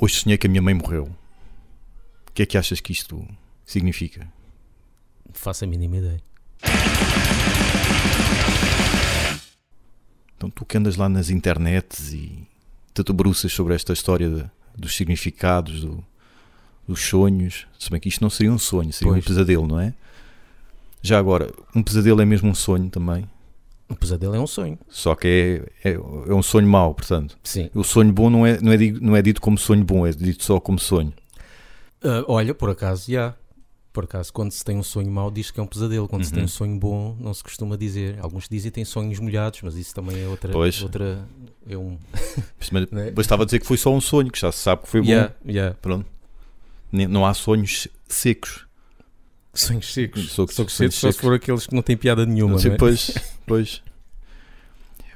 Hoje sonhei que a minha mãe morreu. O que é que achas que isto significa? Faço a mínima ideia. Então tu que andas lá nas internets e te debruças sobre esta história de- dos significados, do- dos sonhos, se bem que isto não seria um sonho, seria Pois. um pesadelo, não é? Já agora, um pesadelo é mesmo um sonho também, O pesadelo é um sonho. só que é, é, é um sonho mau, portanto. Sim. O sonho bom não é, não, é dito, não é dito como sonho bom, é dito só como sonho. Ah, olha, por acaso, já. Por acaso, quando se tem um sonho mau, diz que é um pesadelo. Quando se tem Uhum. um sonho bom, não se costuma dizer. Alguns dizem que têm sonhos molhados, mas isso também é outra. Pois. outra é um. Mas Não é? bastava dizer que foi só um sonho, que já se sabe que foi bom. Yeah, yeah. Pronto. Não há sonhos secos. Sonhos secos. Só, que sonhos só se secos. for aqueles que não têm piada nenhuma. Sim, não é? pois, pois.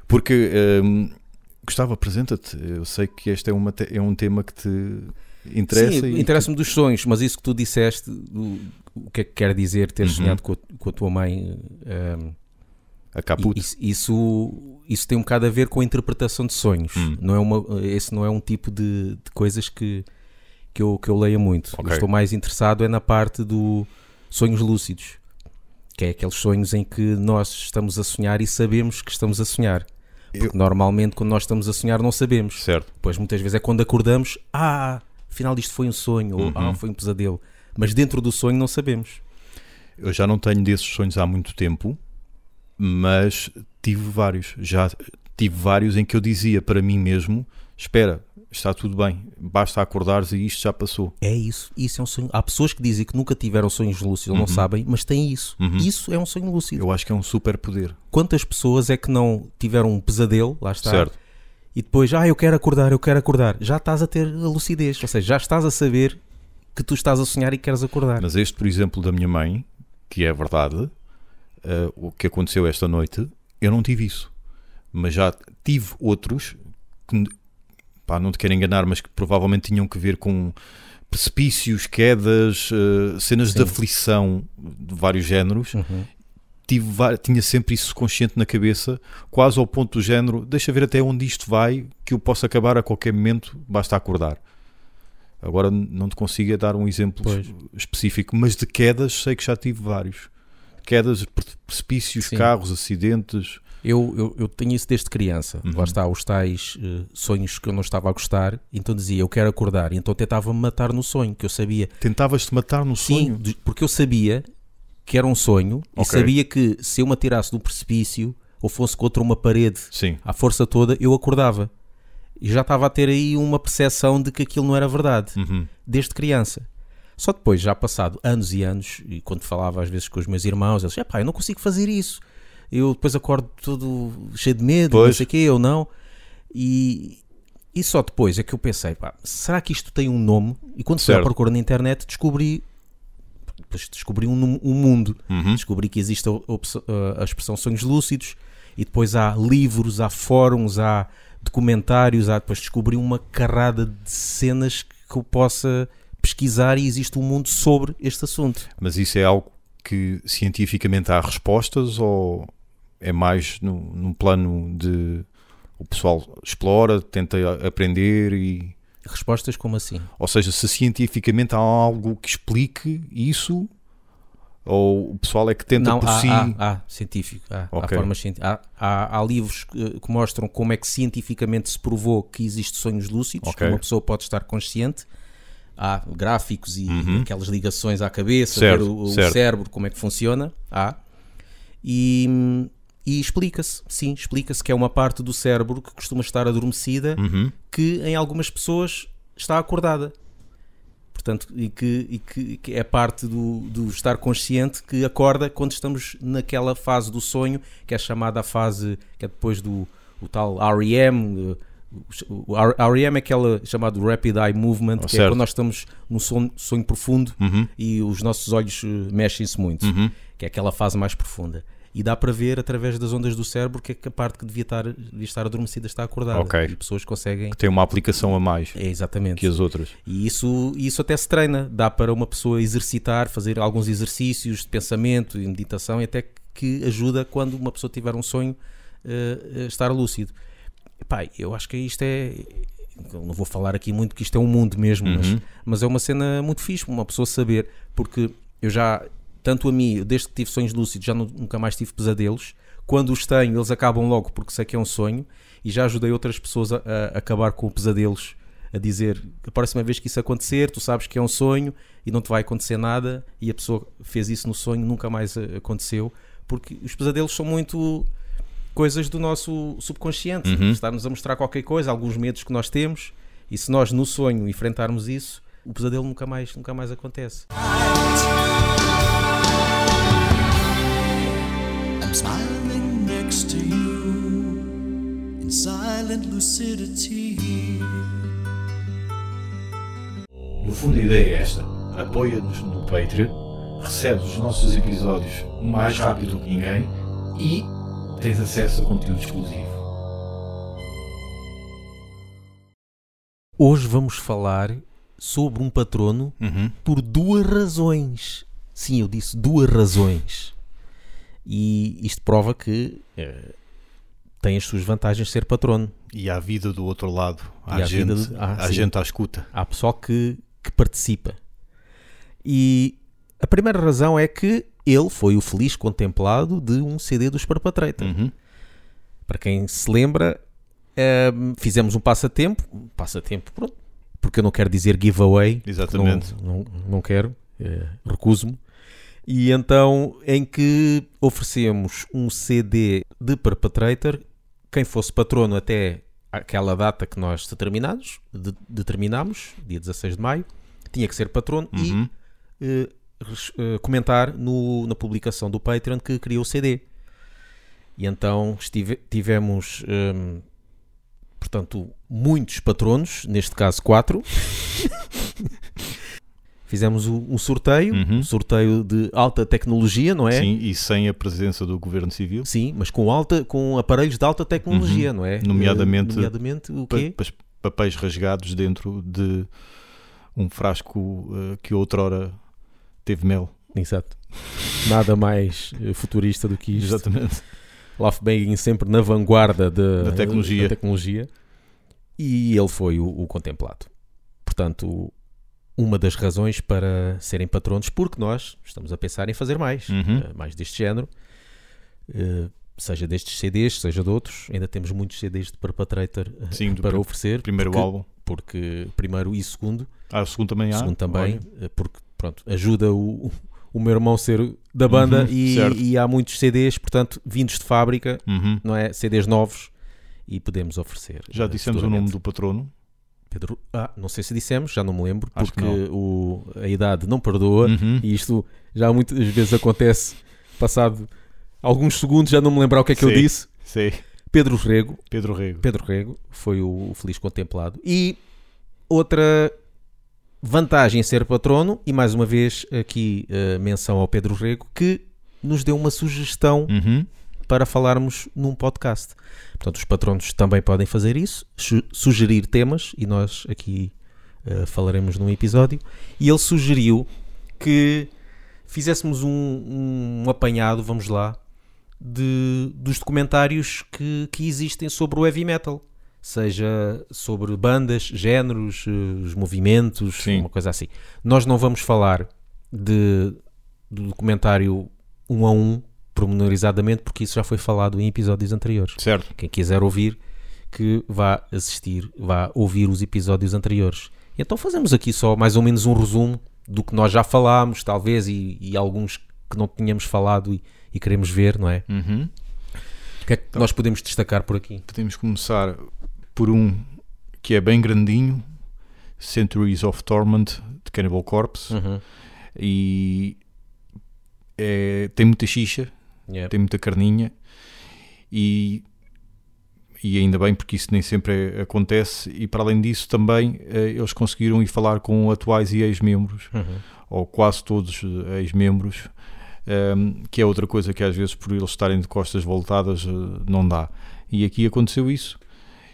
Porque hum, Gustavo, apresenta-te. Eu sei que este é, uma é um tema que te interessa. Interessa-me dos sonhos, mas isso que tu disseste, do- o que é que quer dizer ter Uhum. sonhado com a, com a tua mãe? que- A caput. Isso, isso, isso tem um bocado a ver com a interpretação de sonhos. Hum. Não é uma, esse não é um tipo de, de coisas que, que, eu, que eu leia muito. Eu Ok. estou mais interessado é na parte do sonhos lúcidos, que é aqueles sonhos em que nós estamos a sonhar e sabemos que estamos a sonhar. Porque normalmente quando nós estamos a sonhar não sabemos. Certo. Pois muitas vezes é quando acordamos, ah, afinal isto foi um sonho, ou Uhum. ah, foi um pesadelo. Mas dentro do sonho não sabemos. Eu já não tenho desses sonhos há muito tempo, mas tive vários. Já tive vários em que eu dizia para mim mesmo: Espera, está tudo bem, basta acordares e isto já passou. É isso, isso é um sonho. Há pessoas que dizem que nunca tiveram sonhos lúcidos, ou não Uhum. sabem, mas têm isso. Uhum. Isso é um sonho lúcido. Eu acho que é um super poder. Quantas pessoas é que não tiveram um pesadelo, lá está, Certo. e depois, ah, eu quero acordar, eu quero acordar. Já estás a ter a lucidez, ou seja, já estás a saber que tu estás a sonhar e queres acordar. Mas este, por exemplo, da minha mãe, que é verdade, eh, o que aconteceu esta noite, eu não tive isso. Mas já tive outros que, pá, não te quero enganar, mas que provavelmente tinham que ver com precipícios, quedas, eh, cenas de Sim. aflição de vários géneros. Uhum. Tive, tinha sempre isso consciente na cabeça, quase ao ponto do género: deixa ver até onde isto vai, que eu posso acabar a qualquer momento, basta acordar. Agora não te consigo é dar um exemplo Pois. específico, mas de quedas sei que já tive vários. Quedas, pre- precipícios, Sim. carros, acidentes. Eu, eu, eu tenho isso desde criança. Uhum. Lá está, os tais eh, sonhos que eu não estava a gostar, então dizia, eu quero acordar, e então tentava-me matar no sonho, que eu sabia Tentavas-te matar no Sim, sonho? de- porque eu sabia que era um sonho e Ok. sabia que se eu me atirasse do precipício ou fosse contra uma parede Sim. à força toda, eu acordava. E já estava a ter aí uma percepção de que aquilo não era verdade, Uhum. desde criança. Só depois, já passado anos e anos, e quando falava às vezes com os meus irmãos, eles diziam, pá, eu não consigo fazer isso. Eu depois acordo todo cheio de medo, não Pois. sei o quê, eu não. E, e só depois é que eu pensei, pá, será que isto tem um nome? E quando fui à procura na internet, descobri, depois descobri um, um mundo. Uhum. Descobri que existe a, a- a expressão sonhos lúcidos e depois há livros, há fóruns, há documentários, há depois descobri uma carrada de cenas que eu possa pesquisar e existe um mundo sobre este assunto. Mas isso é algo que cientificamente há respostas ou é mais no, num plano de o pessoal explora, tenta aprender e Respostas como assim? ou seja, se cientificamente há algo que explique isso ou o pessoal é que tenta Não, por há, si há, há científico, há, há Ok. formas cienti- há, há, há livros que, que mostram como é que cientificamente se provou que existe sonhos lúcidos, Ok. que uma pessoa pode estar consciente. Há gráficos e Uhum. aquelas ligações à cabeça, Certo, ver o, o cérebro, como é que funciona. Há. E, e explica-se, sim, explica-se que é uma parte do cérebro que costuma estar adormecida Uhum. que em algumas pessoas está acordada. Portanto, e que, e que, que é parte do, do estar consciente que acorda quando estamos naquela fase do sonho, que é chamada a fase que é depois do o tal REM. O REM é aquela chamada Rapid Eye Movement, que é certo. quando nós estamos num sonho, sonho profundo Uhum. e os nossos olhos eh, mexem-se muito, Uhum. que é aquela fase mais profunda. E dá para ver através das ondas do cérebro que, é que a parte que devia estar, devia estar adormecida está acordada. Ok. E pessoas conseguem. que tem uma aplicação a mais É exatamente. que as outras. E isso, isso até se treina. Dá para uma pessoa exercitar, fazer alguns exercícios de pensamento e meditação e até que ajuda quando uma pessoa tiver um sonho a estar lúcido. Epá, eu acho que isto é, não vou falar aqui muito que isto é um mundo mesmo, mas, Uhum. mas é uma cena muito fixe, uma pessoa saber, porque eu já, tanto a mim, desde que tive sonhos lúcidos, já nu- nunca mais tive pesadelos. Quando os tenho, eles acabam logo porque sei que é um sonho, e já ajudei outras pessoas a, a acabar com pesadelos, a dizer a próxima vez que isso acontecer, tu sabes que é um sonho e não te vai acontecer nada, e a pessoa fez isso no sonho, nunca mais aconteceu, porque os pesadelos são muito coisas do nosso subconsciente, Uhum. está-nos a mostrar qualquer coisa, alguns medos que nós temos, e se nós no sonho enfrentarmos isso, o pesadelo nunca mais, nunca mais acontece. I'm smiling next to you in silent lucidity. No fundo, a ideia é esta: apoia-nos no Patreon, recebes os nossos episódios mais rápido do que ninguém e tens acesso a conteúdo exclusivo. Hoje vamos falar sobre um patrono Uhum. por duas razões. Sim, eu disse duas razões. E isto prova que eh, tem as suas vantagens ser patrono. E há vida do outro lado, há, há gente, do- ah, há gente à escuta. Há pessoal que, que participa. E a primeira razão é que ele foi o feliz contemplado de um CD dos Perpetrator. Uhum. Para quem se lembra, ehm, fizemos um passatempo, um passatempo, pronto, porque eu não quero dizer giveaway, Exatamente. Não, não, não quero, eh, recuso-me. E então, em que oferecemos um CD de Perpetrator, quem fosse patrono até aquela data que nós determinados, de, determinamos, dia 16 de maio, tinha que ser patrono Uhum. e res- eh, comentar no- na publicação do Patreon que criou o CD. E então estive- tivemos, hum, portanto, muitos patronos, neste caso quatro. Fizemos um sorteio, Uhum. um sorteio de alta tecnologia, não é? Sim, e sem a presença do Governo Civil. Sim, mas com, alta, com aparelhos de alta tecnologia, não é? Uhum. Nomeadamente- Eh, nomeadamente o quê? pa- papéis rasgados dentro de um frasco eh, que outrora teve mel. Exato. Nada mais eh, futurista do que isto. Exatamente. Lafbanging sempre na vanguarda de- Da tecnologia. da tecnologia. E ele foi o, o contemplado. Portanto, uma das razões para serem patronos, porque nós estamos a pensar em fazer mais, Uhum. eh, mais deste género, Eh, seja destes CDs, seja de outros. Ainda temos muitos CDs de Perpetrator eh, Sim, para oferecer. primeiro porque, álbum. porque primeiro e segundo, Ah, o segundo também há. segundo também, Olha. porque pronto, ajuda o, o meu irmão a ser da banda Uhum, e, e há muitos CDs, portanto, vindos de fábrica, Uhum. não é? CDs novos e podemos oferecer. Já dissemos o nome do patrono. Pedro. Ah, não sei se dissemos, já não me lembro, Acho que porque o, a idade não perdoa Uhum. e isto já muitas vezes acontece, passado alguns segundos, já não me lembrar o que é que eu Sim. disse. Sei. Pedro Rego, Pedro Rego. Pedro Rego foi o, feliz contemplado. E outra vantagem em ser patrono, e mais uma vez aqui eh, menção ao Pedro Rego, que nos deu uma sugestão Uhum. Para falarmos num podcast. Portanto, os patronos também podem fazer isso, su- sugerir temas, e nós aqui eh, falaremos num episódio. E ele sugeriu que fizéssemos um, um apanhado, vamos lá, de, dos documentários que, que existem sobre o heavy metal. Seja sobre bandas, géneros, eh, os movimentos, Sim. uma coisa assim. Nós não vamos falar de, do documentário um a um, pormenorizadamente, porque isso já foi falado em episódios anteriores. Certo. Quem quiser ouvir, que vá assistir, vá ouvir os episódios anteriores. Então fazemos aqui só mais ou menos um resumo do que nós já falámos, talvez, e, e alguns que não tínhamos falado e, e queremos ver, não é? Uhum. O que é que nós podemos destacar por aqui? Podemos começar por um que é bem grandinho, Centuries of Torment, de Cannibal Corpse, Uhum. e é- tem muita xixa, Tem muita carninha, e, e ainda bem porque isso nem sempre é- acontece, e para além disso também eh, eles conseguiram ir falar com atuais e ex-membros, Uhum. ou quase todos eh, ex-membros, ehm, que é outra coisa que às vezes por eles estarem de costas voltadas eh, não dá. E aqui aconteceu isso.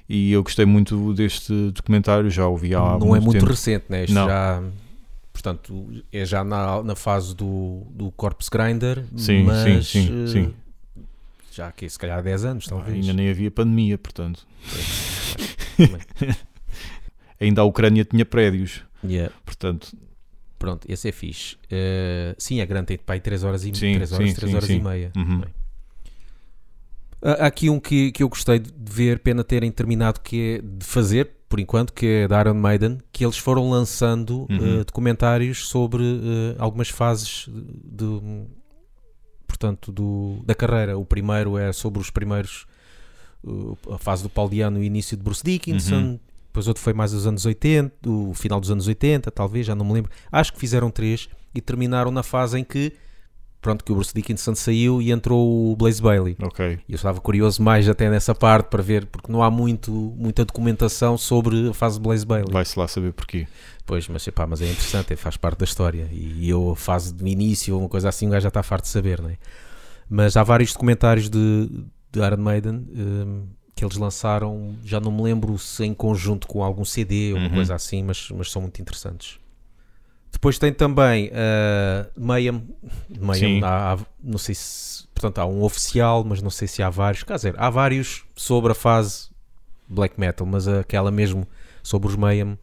E eu gostei muito deste documentário, já ouvi há não é muito tempo. recente, né? Isto Não. já, portanto, é já na, na fase do, do Corpse Grinder, Sim, mas sim, sim, eh, sim. já que se calhar há 10 anos, talvez. Ainda nem havia pandemia, portanto. ainda a Ucrânia tinha prédios. Yeah. Portanto, Pronto, esse é fixe. Eh, sim, é grande, tem para aí 3 horas e, Sim, 3 horas, sim, 3 sim, horas sim. e meia. Uhum. Há aqui um que, que eu gostei de ver, pena terem terminado que é de fazer, por enquanto, que é da Iron Maiden, que eles foram lançando Uhum. eh, documentários sobre eh, algumas fases de, portanto, do, da carreira. O primeiro é sobre os primeiros, eh, a fase do Paul Diano e o início de Bruce Dickinson. Uhum. Depois outro foi mais dos anos 80, o final dos anos 80, talvez, já não me lembro. Acho que fizeram três e terminaram na fase em que, pronto, que o Bruce Dickinson saiu e entrou o Blaze Bailey. ok. E eu estava curioso mais até nessa parte para ver, porque não há muito, muita documentação sobre a fase de Blaze Bailey. Vai-se lá saber porquê. Pois, mas, epá, mas é interessante, faz parte da história. E eu, a fase do início, uma coisa assim, o gajo já está farto de saber, não é? Mas há vários documentários de, de Iron Maiden hum, que eles lançaram, já não me lembro se em conjunto com algum CD ou uma Uhum. coisa assim, mas, mas são muito interessantes. Depois tem também uh, Mayhem, Mayhem há, há- não sei se, portanto, há um oficial, mas não sei se há vários. Quer dizer, há vários sobre a fase black metal, mas aquela mesmo sobre os Mayhem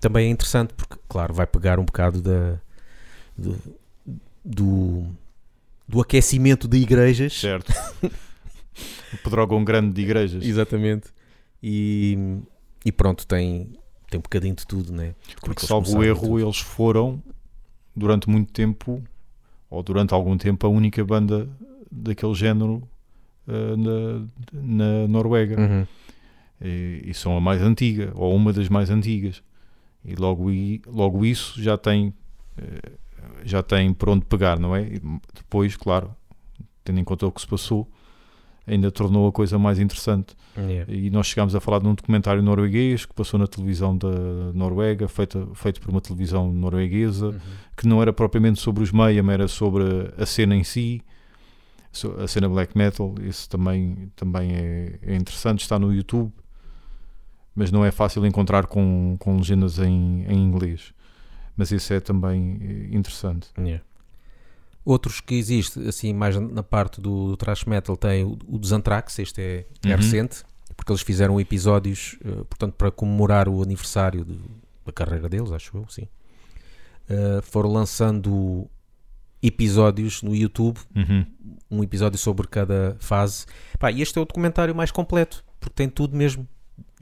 também é interessante porque, claro, vai pegar um bocado da, do, do, do aquecimento de igrejas. Certo. o Pedrógão grande de igrejas. Exatamente. E, e pronto, tem, tem um bocadinho de tudo, né? Porque, eles salvo o começaram erro, eles foram, durante muito tempo, ou durante algum tempo, a única banda daquele género eh, na, na Noruega. Uhum. E, e são a mais antiga, ou uma das mais antigas. E logo, i- logo isso já tem, eh, já tem por onde pegar, não é? E depois, claro, tendo em conta o que se passou, ainda tornou a coisa mais interessante. Yeah. E nós chegámos a falar de um documentário norueguês que passou na televisão da Noruega, feito, feito por uma televisão norueguesa, Uhum. que não era propriamente sobre os Mayhem, era sobre a cena em si, a cena black metal. Isso também, também é, é interessante, está no YouTube, mas não é fácil encontrar com, com legendas em, em inglês. Mas isso é também eh, interessante. Yeah. Outros que existe, assim, mais na parte do, do thrash metal, tem o, o dos Anthrax, este é, é Uhum. recente, porque eles fizeram episódios, eh, portanto, para comemorar o aniversário de- da carreira deles, acho eu, sim. Eh, foram lançando episódios no YouTube, Uhum. um episódio sobre cada fase. Pá, e este é o documentário mais completo, porque tem tudo mesmo,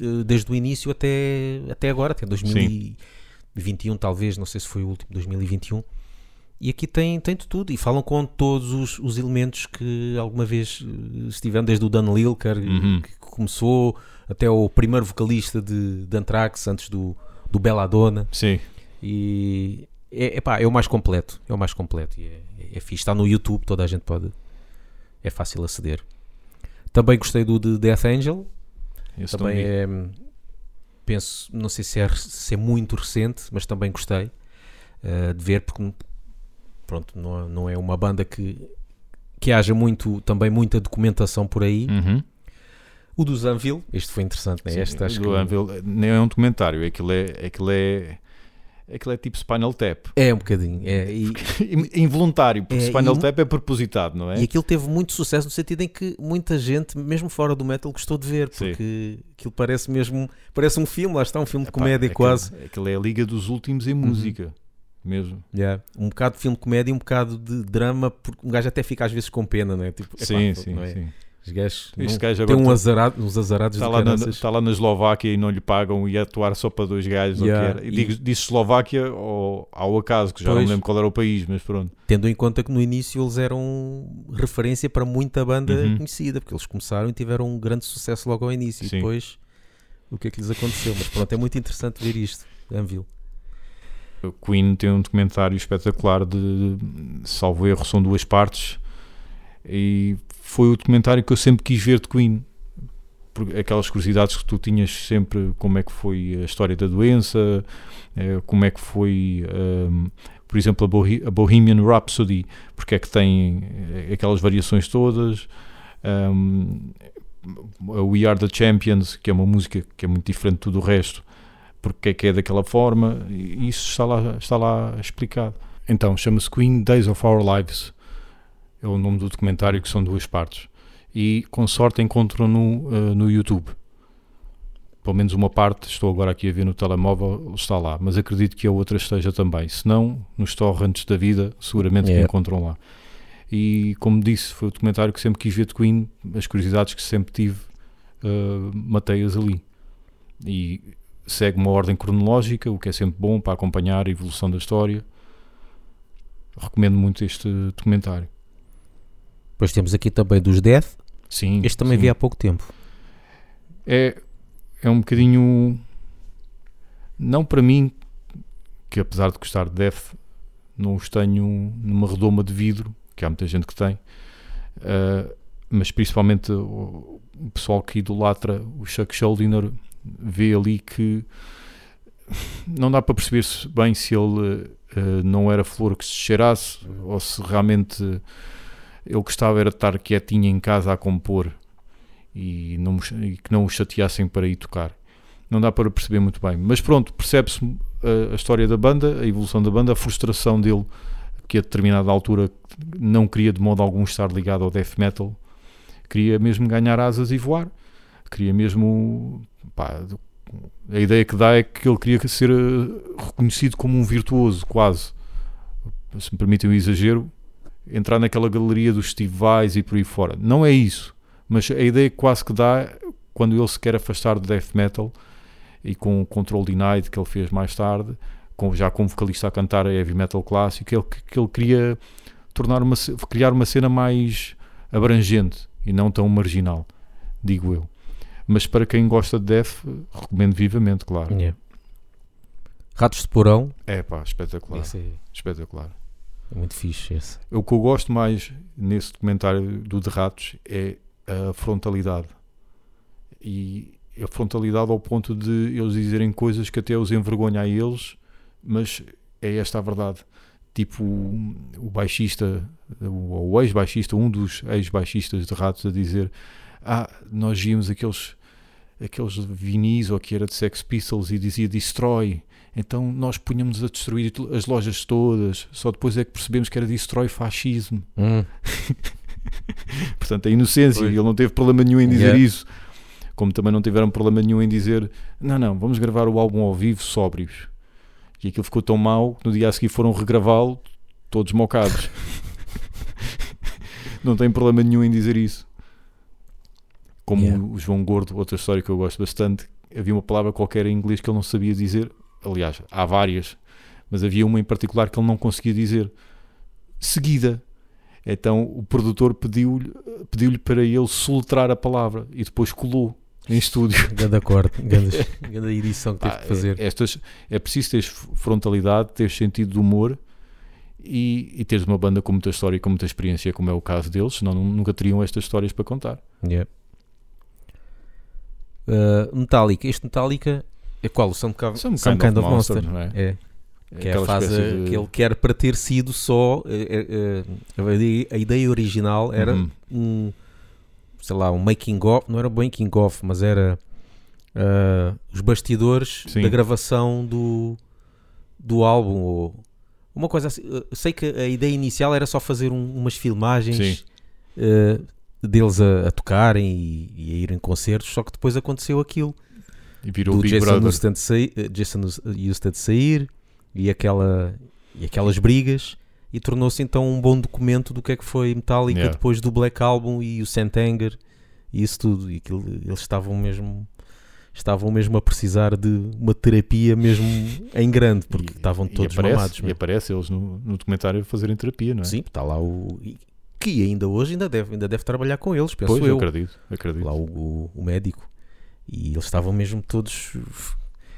eh, desde o início até, até agora, até 2021 talvez, não sei se foi o último, 2021. E aqui tem, tem de tudo, e falam com todos os, os elementos que alguma vez eh, estiveram, desde o Dan Lilker, Uhum. que começou, até o primeiro vocalista de, de Anthrax, antes do, do Belladonna. Sim, E é, epá, é o mais completo. É o mais completo. E é, é fixe. Está no YouTube, toda a gente pode. É fácil aceder. Também gostei do de Death Angel. esse Também é. Penso, não sei se é, se é muito recente, mas também gostei eh, de ver, porque pronto, não, não é uma banda que, que haja muito, também muita documentação por aí. Uhum. O dos Anvil, este foi interessante, né? Sim, este acho do que Anvil, nem é um documentário, aquilo é, aquilo é, aquilo é tipo Spinal Tap. é um bocadinho. É, e, Involuntário, porque É, Spinal e- Tap é propositado, não é? E aquilo teve muito sucesso no sentido em que muita gente, mesmo fora do metal, gostou de ver, Sim. porque aquilo parece mesmo parece um filme, lá está, um filme de Epá, comédia aquilo- quase. Aquilo é a liga dos últimos em música, mesmo. Yeah. Um bocado de filme de comédia e um bocado de drama, porque um gajo até fica às vezes com pena, não é? Tipo, epá, sim, sim, não é? sim. Os gajos Este não- gajo agora um tá- azarado, uns azarados Está lá, na, está lá na Eslováquia e não lhe pagam e atuar só para dois gajos. ou Yeah. E digo, disse Eslováquia ao, ao acaso, que já não Pois. me lembro qual era o país, mas pronto. Tendo em conta que no início eles eram referência para muita banda Uhum. conhecida, porque eles começaram e tiveram um grande sucesso logo ao início. Sim. E depois, o que é que lhes aconteceu? Mas pronto, é muito interessante ver isto, Anvil. Queen tem um documentário espetacular de, salvo erro, são duas partes e foi o documentário que eu sempre quis ver de Queen. Aquelas curiosidades que tu tinhas sempre, como é que foi a história da doença, eh, como é que foi, ehm, por exemplo, a Bohemian Rhapsody, porque é que tem eh, aquelas variações todas. ehm, a We Are the Champions, que é uma música que é muito diferente de tudo o resto, porque é que é daquela forma, e isso está lá, está lá explicado. Então, chama-se Queen Days of Our Lives, é o nome do documentário, que são duas partes, e com sorte encontram no, eh, no YouTube. pelo menos uma parte, estou agora aqui a ver no telemóvel, está lá, mas acredito que a outra esteja também. Se não, nos torrents da vida, seguramente que Yeah. encontram lá. E como disse, foi o documentário que sempre quis ver de Queen, as curiosidades que sempre tive, uh, matei-as ali. E segue uma ordem cronológica, o que é sempre bom para acompanhar a evolução da história. Recomendo muito este documentário. Depois temos aqui também dos Death. Sim, Este também sim. vi há pouco tempo. é, é um bocadinho. Não para mim, que apesar de gostar de Death, não os tenho numa redoma de vidro, que há muita gente que tem, ah, mas principalmente o, o pessoal que idolatra o Chuck Schuldiner vê ali que não dá para perceber se- bem se ele ah, não era flor que se cheirasse ou se realmente ele gostava era de estar quietinho em casa a compor e, não, e que não o chateassem para ir tocar. Não dá para perceber muito bem. Mas pronto, percebe-se uh, a, história da banda, a evolução da banda, a frustração dele, que a determinada altura não queria de modo algum estar ligado ao death metal, queria mesmo ganhar asas e voar, queria mesmo. pá, a ideia que dá é que ele queria ser uh, reconhecido como um virtuoso, quase. Se me permitem o exagero, entrar naquela galeria dos Steve Vais e por aí fora. Não é isso, mas a ideia que quase que dá quando ele se quer afastar do death metal e com o Control Denied que ele fez mais tarde, com, já como vocalista a cantar heavy metal clássico, ele, que ele queria tornar uma, criar uma cena mais abrangente e não tão marginal, digo eu. Mas para quem gosta de death, recomendo vivamente, claro. Yeah. Ratos de Porão. É pá, espetacular, é, espetacular. é muito fixe. Esse. O que eu gosto mais nesse documentário do De Ratos é a frontalidade. E a frontalidade ao ponto de eles dizerem coisas que até os envergonha a eles, mas é esta a verdade. Tipo o o baixista, o, o ex-baixista, um dos ex-baixistas de Ratos a dizer ah, nós víamos aqueles aqueles vinis ou que era de Sex Pistols e dizia destrói então nós punhamos a destruir as lojas todas, só depois é que percebemos que era destrói fascismo. Hum, Portanto, a inocência, Pois. ele não teve problema nenhum em dizer Yeah. isso. Como também não tiveram problema nenhum em dizer não, não, vamos gravar o álbum ao vivo sóbrios. E aquilo ficou tão mau que no dia a seguir foram regravá-lo todos mocados. não tem problema nenhum em dizer isso. Como Yeah. o João Gordo, outra história que eu gosto bastante, havia uma palavra qualquer em inglês que ele não sabia dizer. Aliás, há várias, mas havia uma em particular que ele não conseguia dizer. Seguida. Então o produtor pediu-lhe pediu para ele soletrar a palavra e depois colou em estúdio. grande acorde. Grande, edição que teve Pá, que fazer. é, estas, é preciso ter frontalidade, ter sentido de humor e, e teres uma banda com muita história e com muita experiência, como é o caso deles, senão nu- nunca teriam estas histórias para contar. Yeah. Uh, Metallica. Este Metallica é qual? O Some, Ca- Some Some Kind Kind, of Monster. Monster, não é? É, que é a fase de- que ele quer para ter sido só. eh, eh, a, ideia, original era Uhum. um, sei lá, um making of, não era um making of, mas era ah, os bastidores Sim. da gravação do, do álbum. Ou uma coisa assim. Eu sei que a ideia inicial era só fazer um- umas filmagens Sim. Deles a, a tocarem e, e a ir em concertos, só que depois aconteceu aquilo E virou o do Big Jason Brother. Newsted sair, eh, Jason Newsted sair e, aquela, e aquelas brigas e tornou-se então um bom documento do que é que foi Metallica Yeah. depois do Black Album e o Santanger e isso tudo e aquilo, eles estavam mesmo estavam mesmo a precisar de uma terapia mesmo em grande porque E- estavam e todos aparece, mamados E mesmo. aparece eles no, no documentário a fazerem terapia, não é? sim, está lá o e- que ainda hoje ainda deve, ainda deve trabalhar com eles, penso Pois, eu acredito, acredito. lá o, o- o médico e eles estavam mesmo todos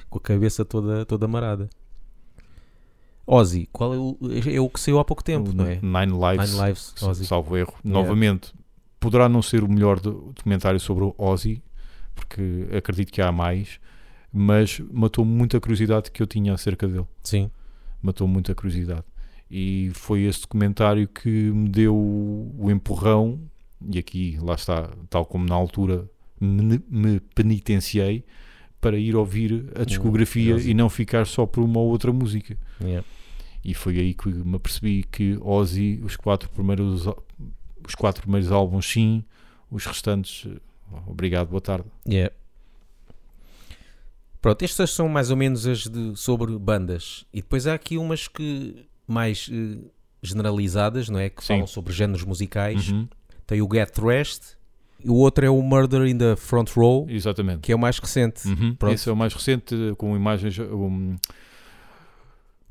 com a cabeça toda, toda amarada. Ozzy, qual é o, é o que saiu há pouco tempo, não é? Nine Lives, Nine Lives, Ozzy. salvo erro. Yeah. Novamente, poderá não ser o melhor do- documentário sobre o Ozzy, porque acredito que há mais, mas matou muita curiosidade que eu tinha acerca dele. Sim, Matou muita curiosidade. E foi esse documentário que me deu o empurrão, e aqui, lá está, tal como na altura me, penitenciei, para ir ouvir a discografia Ozzy. e não ficar só por uma ou outra música. yeah. E foi aí que me apercebi que Ozzy, os quatro primeiros, os quatro primeiros álbuns, sim, os restantes, obrigado, boa tarde. Yeah. Pronto, estas são mais ou menos as de, sobre bandas. E depois há aqui umas que mais eh, generalizadas, não é? Que Sim. falam sobre géneros musicais. Uhum, Tem o Get Thrashed. E o outro é o Murder in the Front Row, Exatamente. que é o mais recente. Uhum. Esse é o mais recente, com imagens um,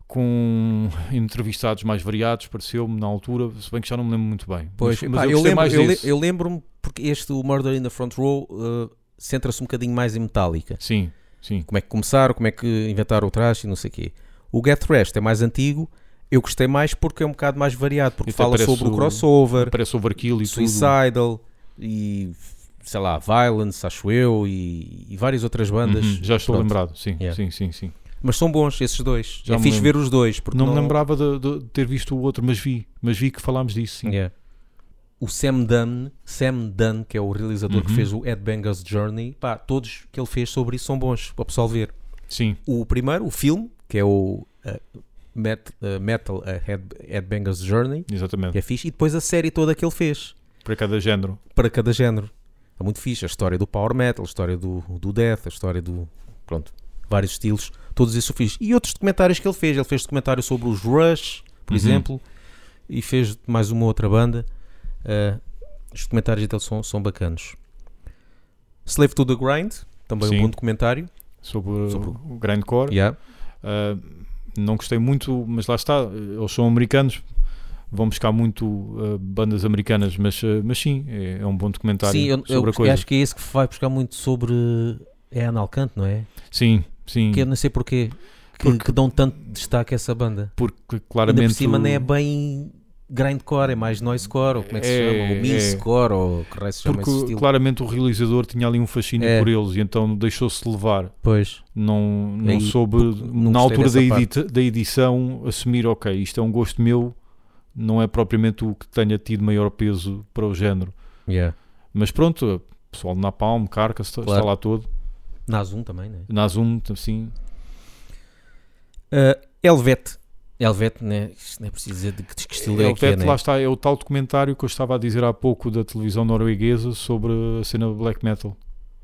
com entrevistados mais variados, pareceu-me na altura, se bem que já não me lembro muito bem. Pois, mas, pá, mas eu, eu, lembro, mais eu, le- eu lembro-me porque este, o Murder in the Front Row, eh, centra-se um bocadinho mais em Metallica. Sim, sim. Como é que começaram, como é que inventaram o trash e não sei o quê. O Get Thrashed é mais antigo. Eu gostei mais porque é um bocado mais variado, porque fala sobre o crossover, Parece overkill e tudo. Suicidal e sei lá, Violence, acho eu, e, e várias outras bandas. Uhum, Já estou Pronto. lembrado, sim, Yeah. sim, sim, sim. Mas são bons esses dois. Já é lembro. ver os dois. Porque Não, me lembrava de, de ter visto o outro, mas vi, mas vi que falámos disso, sim. Yeah. O Sam Dunn, Sam Dunn, que é o realizador que Uhum. fez o Ed Banger's Journey, pá, todos que ele fez sobre isso são bons para o pessoal ver. Sim, O primeiro, o filme, que é o uh, Met- uh, Metal uh, Ed, Ed Banger's Journey, exatamente. que é fixe, e depois a série toda que ele fez Para cada género. para cada género. É muito fixe. A história do Power Metal, a história do, do Death, a história do. Pronto, vários estilos. Todos esses eu fiz. E outros documentários que ele fez. Ele fez documentário sobre os Rush, por Uhum. exemplo, e fez mais uma outra banda. Uh, os documentários dele são, são bacanos. Slave to the Grind, também Sim. um bom documentário. Sobre, Sobre o grindcore. Yeah. Uh, não gostei muito, mas lá está, eles são americanos, vão buscar muito uh, bandas americanas, mas, uh, mas sim, é, é um bom documentário Sim, eu, eu sobre a coisa. acho que é esse que vai buscar muito sobre. É Analcante, não é? Sim, sim, Que eu não sei porquê. Que, Porque- que dão tanto destaque a essa banda. porque Ainda claramente por cima o- nem é bem grindcore, é mais noisecore, ou como é que se É, chama? Ou é. misecore, ou que raio se chama esse porque estilo. claramente o realizador tinha ali um fascínio É. por eles e então deixou-se levar. Pois, Não, não Aí, soube, não na altura da, edita- da edição, assumir: ok, isto é um gosto meu, não é propriamente o que tenha tido maior peso para o género. yeah. Mas pronto, pessoal de Napalm, Carcass, está, Claro. está lá todo. Nazum também, né? Nazum, assim, Uh, Helvet. Helvet, né? Isto não é preciso dizer de que, que estilo é, o que é, né? lá está, é o tal documentário que eu estava a dizer há pouco da televisão norueguesa sobre a cena do black metal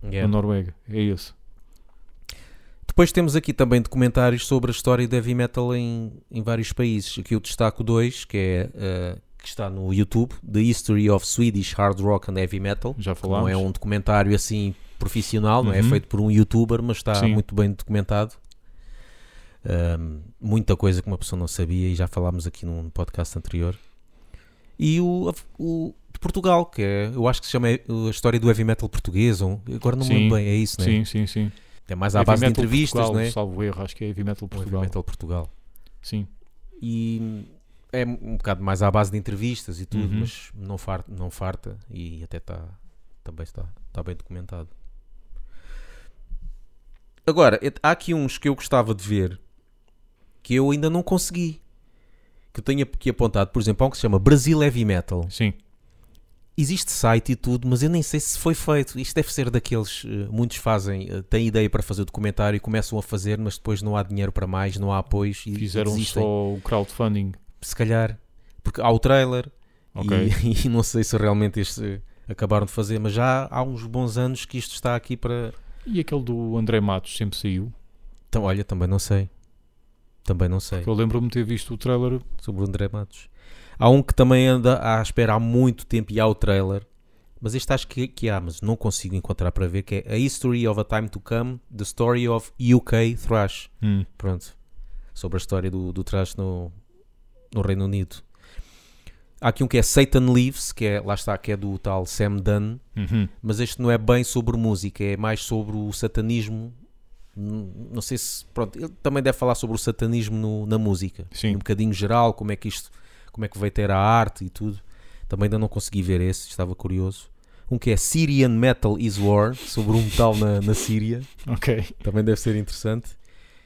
Yeah. na Noruega. É esse. Depois temos aqui também documentários sobre a história do heavy metal em, em vários países. Aqui eu destaco dois, que é uh, que está no YouTube, The History of Swedish Hard Rock and Heavy Metal. Já Não falámos. é um documentário assim profissional, não é Uhum. feito por um youtuber, mas está Sim. muito bem documentado. Muita coisa que uma pessoa não sabia e já falámos aqui num podcast anterior. E o, o de Portugal, que é, eu acho que se chama a história do heavy metal português, agora não me Sim. lembro bem, é isso, não é? Sim, sim, sim. É mais à Heavy base de entrevistas, Portugal, não é? Salvo erro, acho que é Heavy Metal O heavy Portugal. metal Portugal. Sim. E é um bocado mais à base de entrevistas e tudo, Uhum. mas não farta, não farta e até está também está, está bem documentado. Agora, há aqui uns que eu gostava de ver que eu ainda não consegui. Que eu tenho aqui apontado, por exemplo, há um que se chama Brasil Heavy Metal. Sim. Existe site e tudo, mas eu nem sei se foi feito. Isto deve ser daqueles. eh, muitos fazem, eh, têm ideia para fazer o documentário e começam a fazer, mas depois não há dinheiro para mais, não há apoios e Fizeram desistem só o crowdfunding. se calhar, porque há o trailer Ok. e, e não sei se realmente este acabaram de fazer, mas já há uns bons anos que isto está aqui para. E aquele do André Matos sempre saiu. Então, olha, também não sei. Também não sei Eu lembro-me de ter visto o trailer. sobre o André Matos. Há um que também anda à espera há muito tempo e há o trailer, mas este acho que, que há, mas não consigo encontrar para ver, que é A History of a Time to Come, The Story of UK Thrash. Hum. Pronto. Sobre a história do, do thrash no, no Reino Unido. Há aqui um que é Satan Leaves, que é, lá está, que é do tal Sam Dunn, Uhum. mas este não é bem sobre música, é mais sobre o satanismo. Não sei se. Pronto, ele também deve falar sobre o satanismo no- na música. Sim. Um bocadinho geral, como é que isto. Como é que veio ter a arte e tudo. Também ainda não consegui ver esse, estava curioso. Um que é Syrian Metal is War, sobre um metal na, na Síria. Ok. Também deve ser interessante.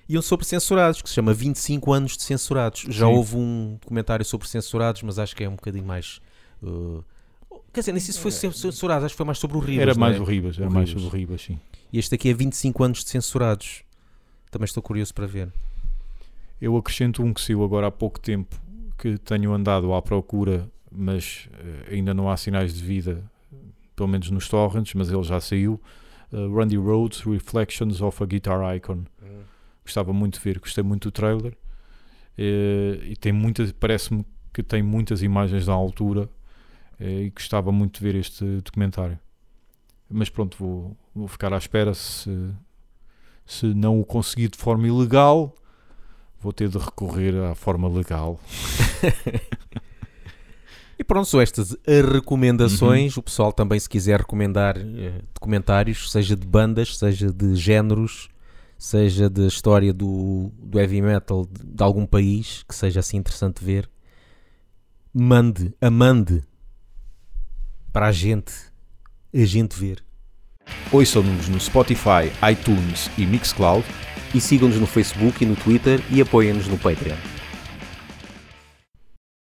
E um sobre censurados, que se chama 25 anos de censurados. Já Sim. houve um documentário sobre censurados, mas acho que é um bocadinho mais. uh, Quer dizer, nem sei se foi censurado, acho que foi mais sobre o Ribas. Era mais é? o Ribas, era O mais Ribas. sobre o Ribas, sim. E este aqui é 25 anos de censurados. Também estou curioso para ver. Eu acrescento um que saiu agora há pouco tempo, que tenho andado à procura, mas eh, ainda não há sinais de vida, pelo menos nos torrents, mas ele já saiu. uh, Randy Rhodes, Reflections of a Guitar Icon. Gostava muito de ver, gostei muito do trailer. Eh, e tem muitas, parece-me que tem muitas imagens da altura eh, e gostava muito de ver este documentário. Mas pronto, vou, vou ficar à espera se, se não o conseguir de forma ilegal, vou ter de recorrer à forma legal. E pronto, são estas as recomendações. O pessoal também, se quiser recomendar eh, documentários, seja de bandas, seja de géneros, seja da história do, do heavy metal de, de algum país, que seja assim interessante ver, mande, amande para a gente, a gente ver. Ouçam-nos no Spotify, iTunes e Mixcloud. E sigam-nos no Facebook e no Twitter e apoiem-nos no Patreon.